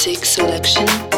Six selection.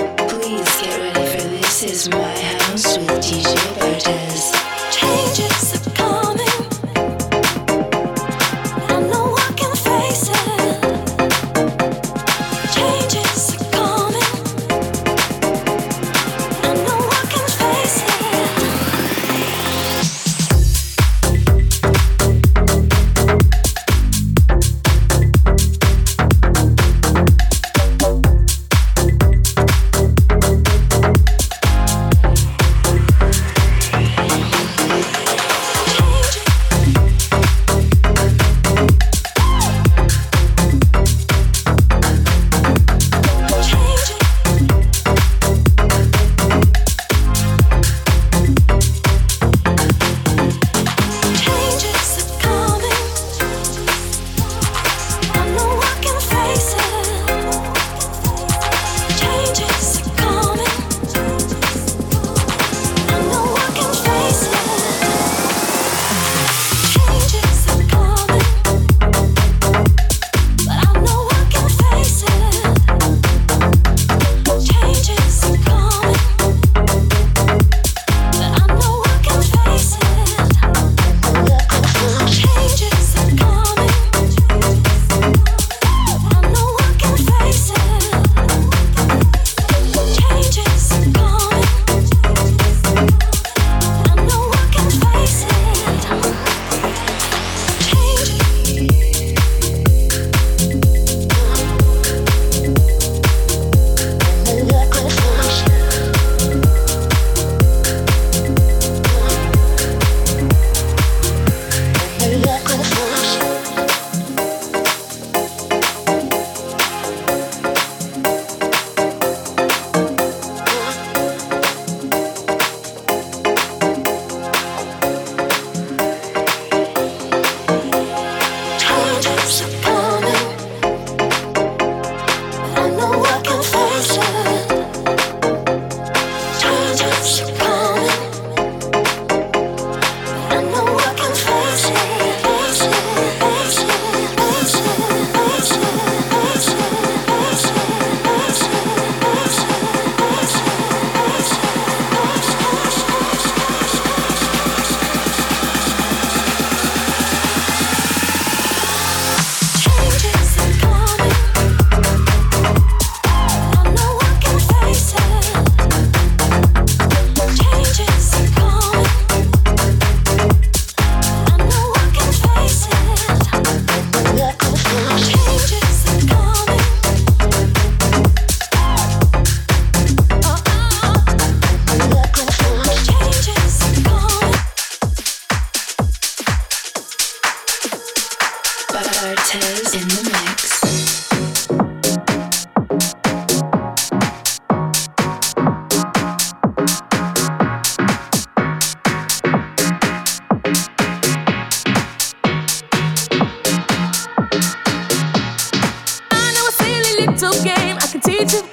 need to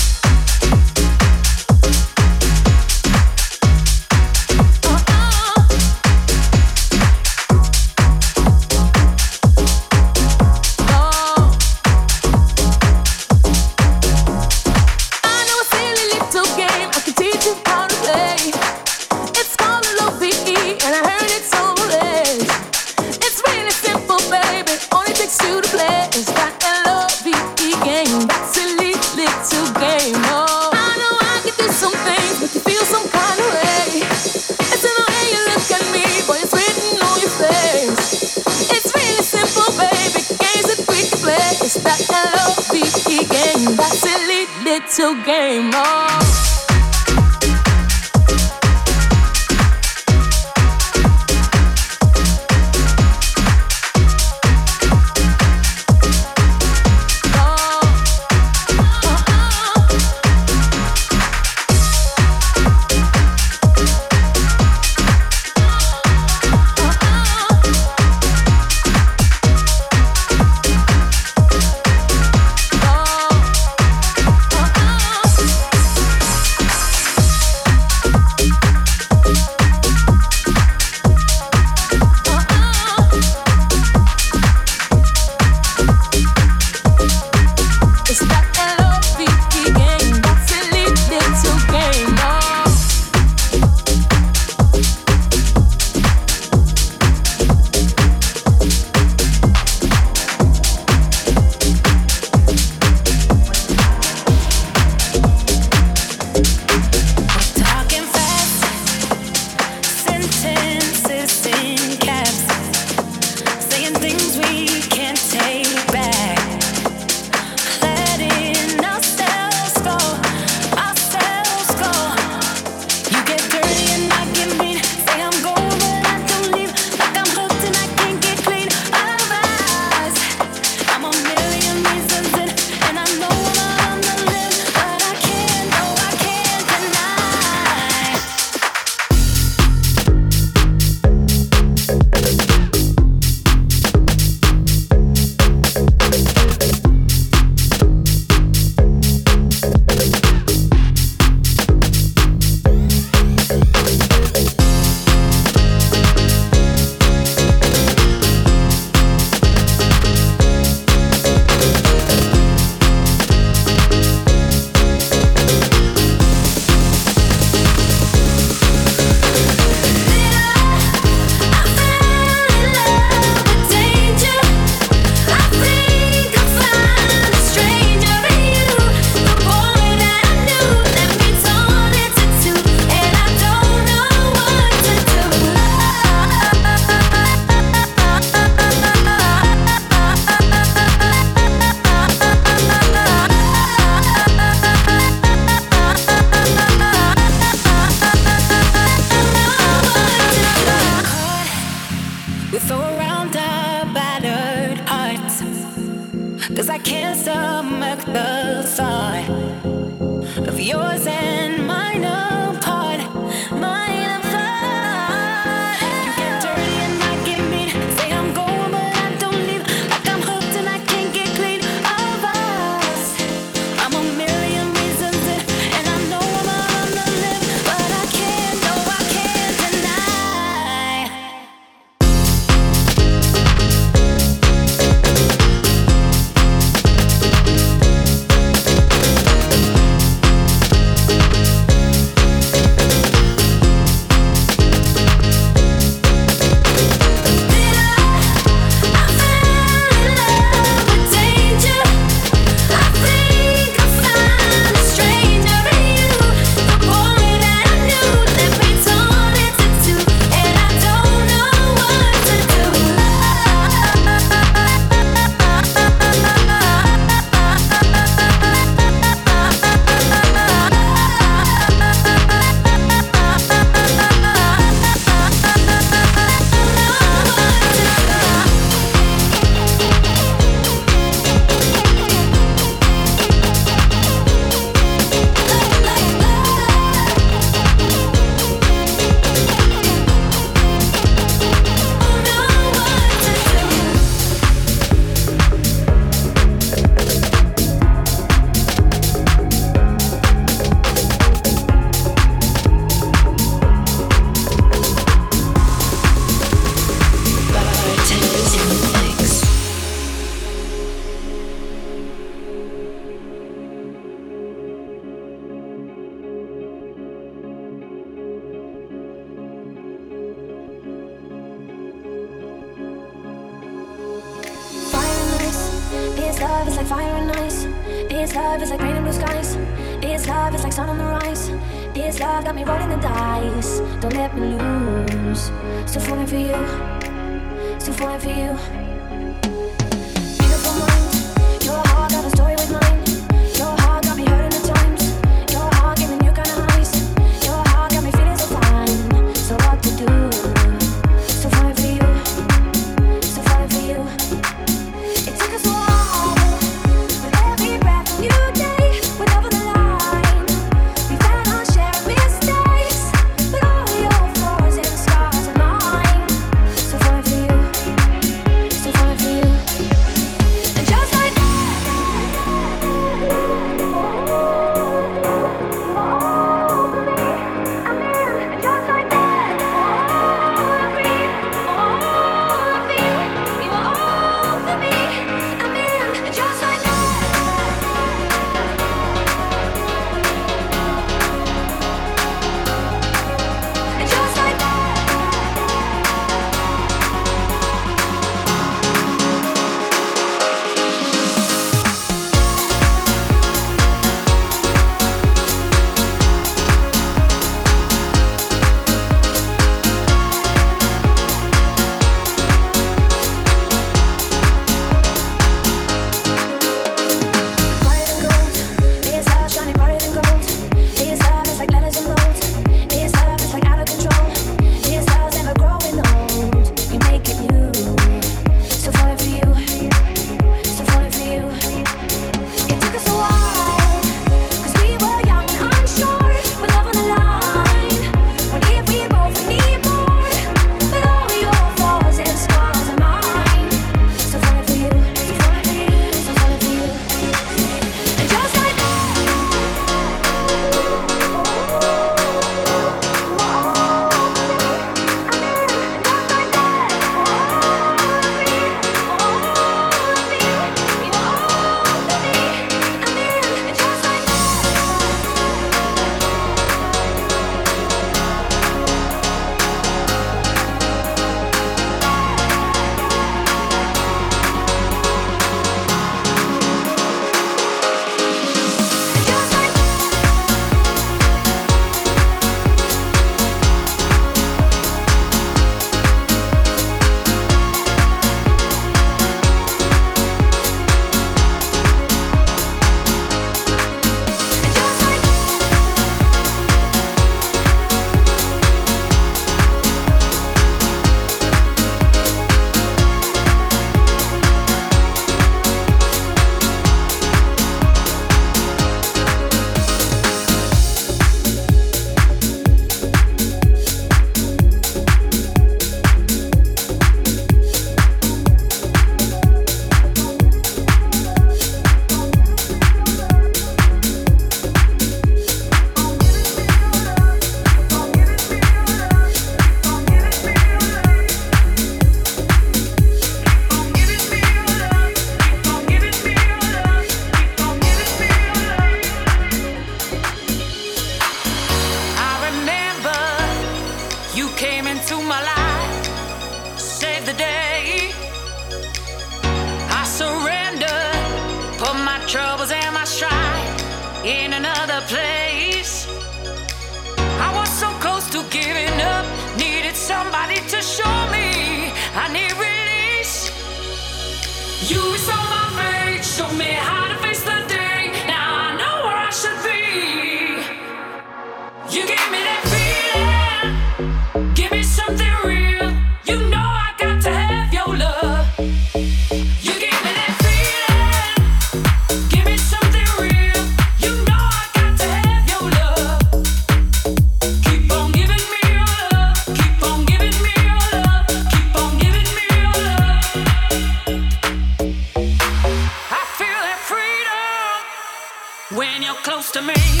it with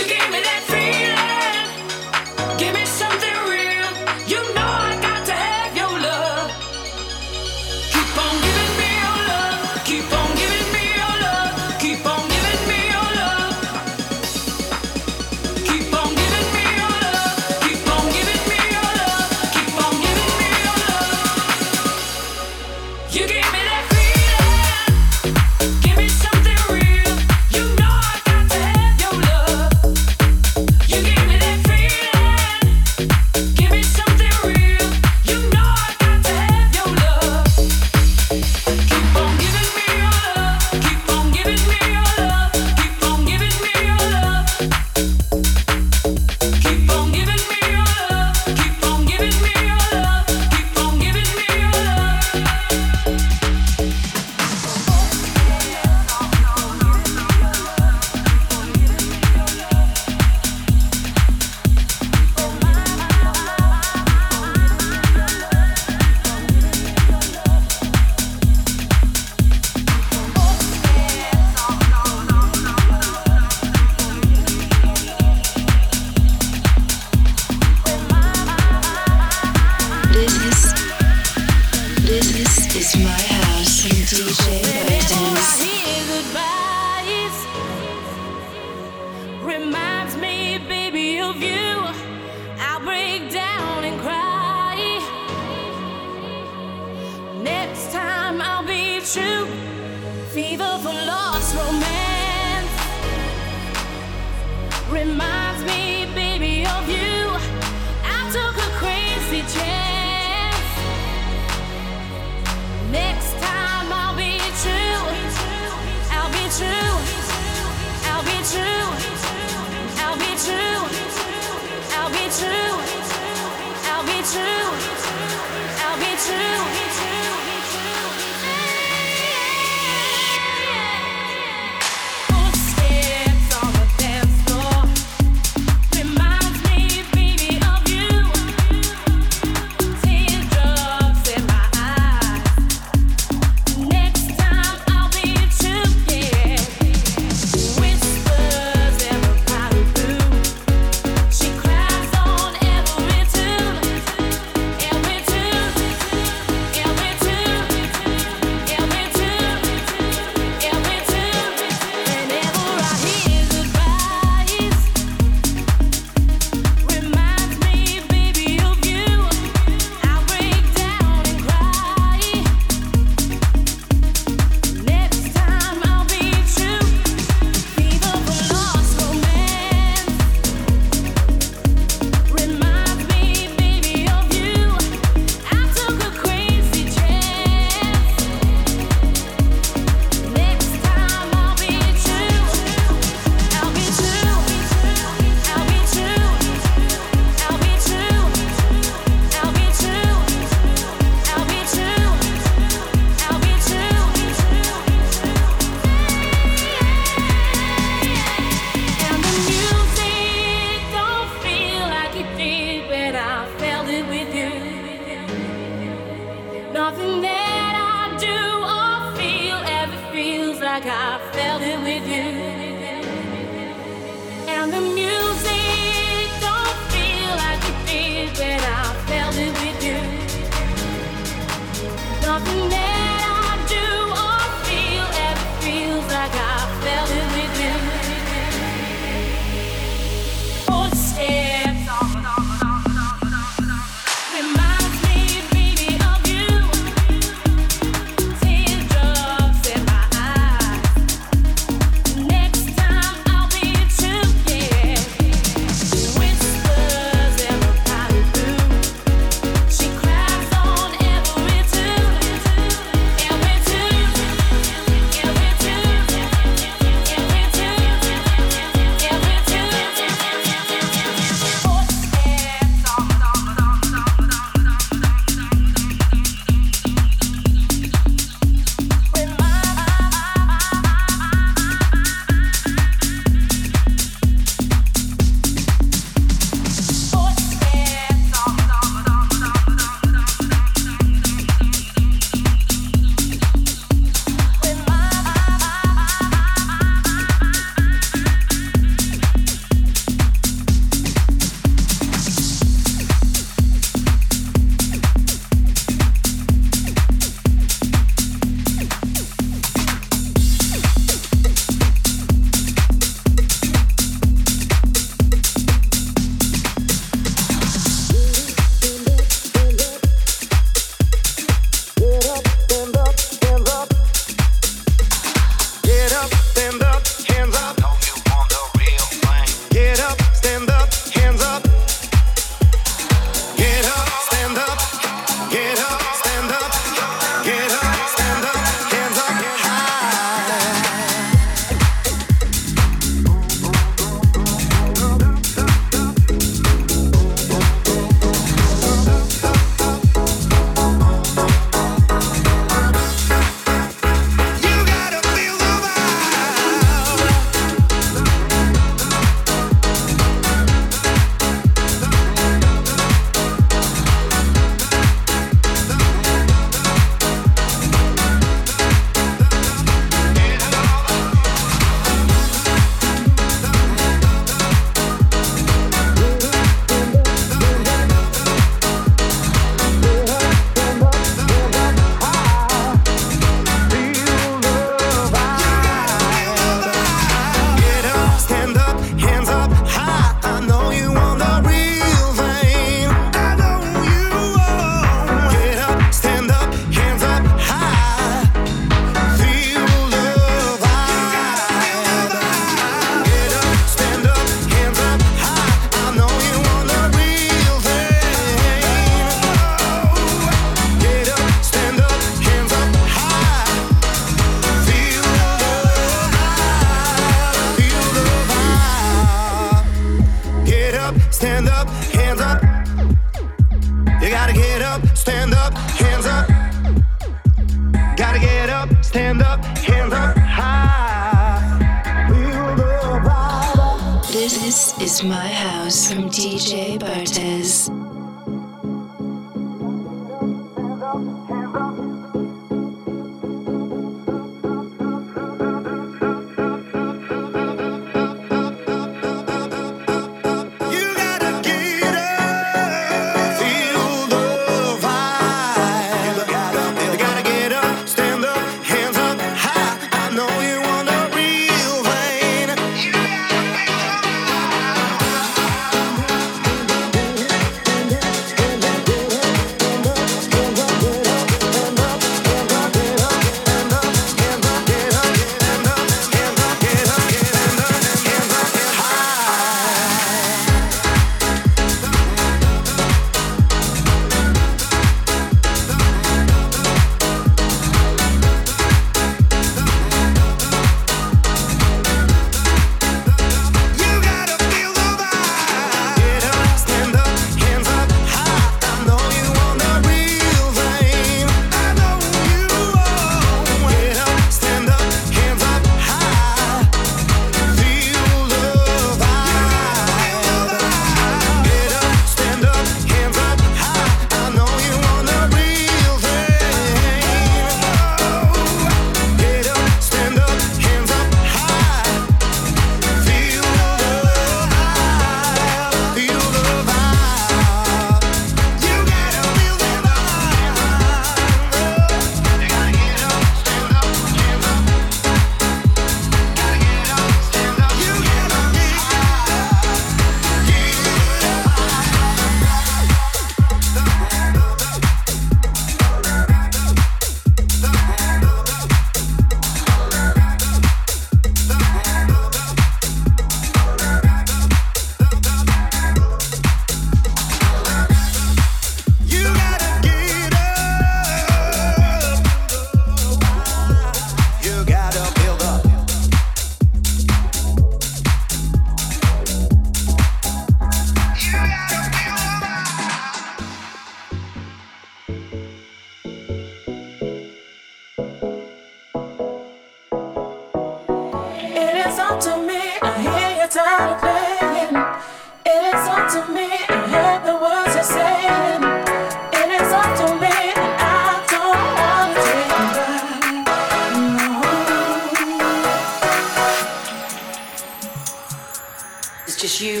you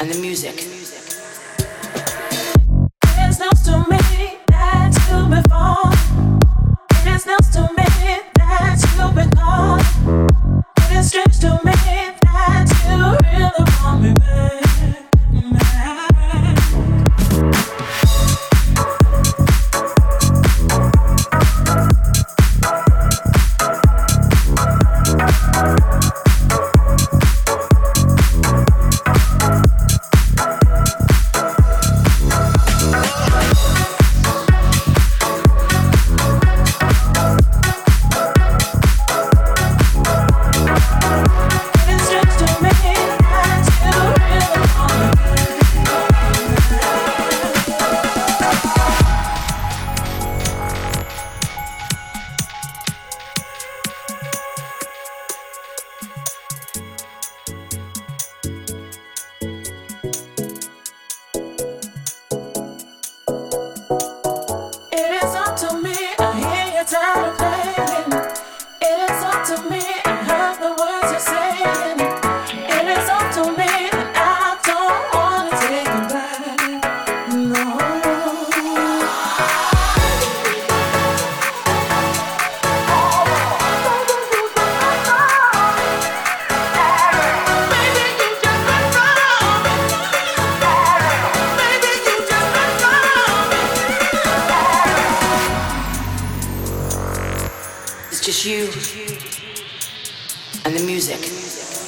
and the music. just you and the music.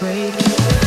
break.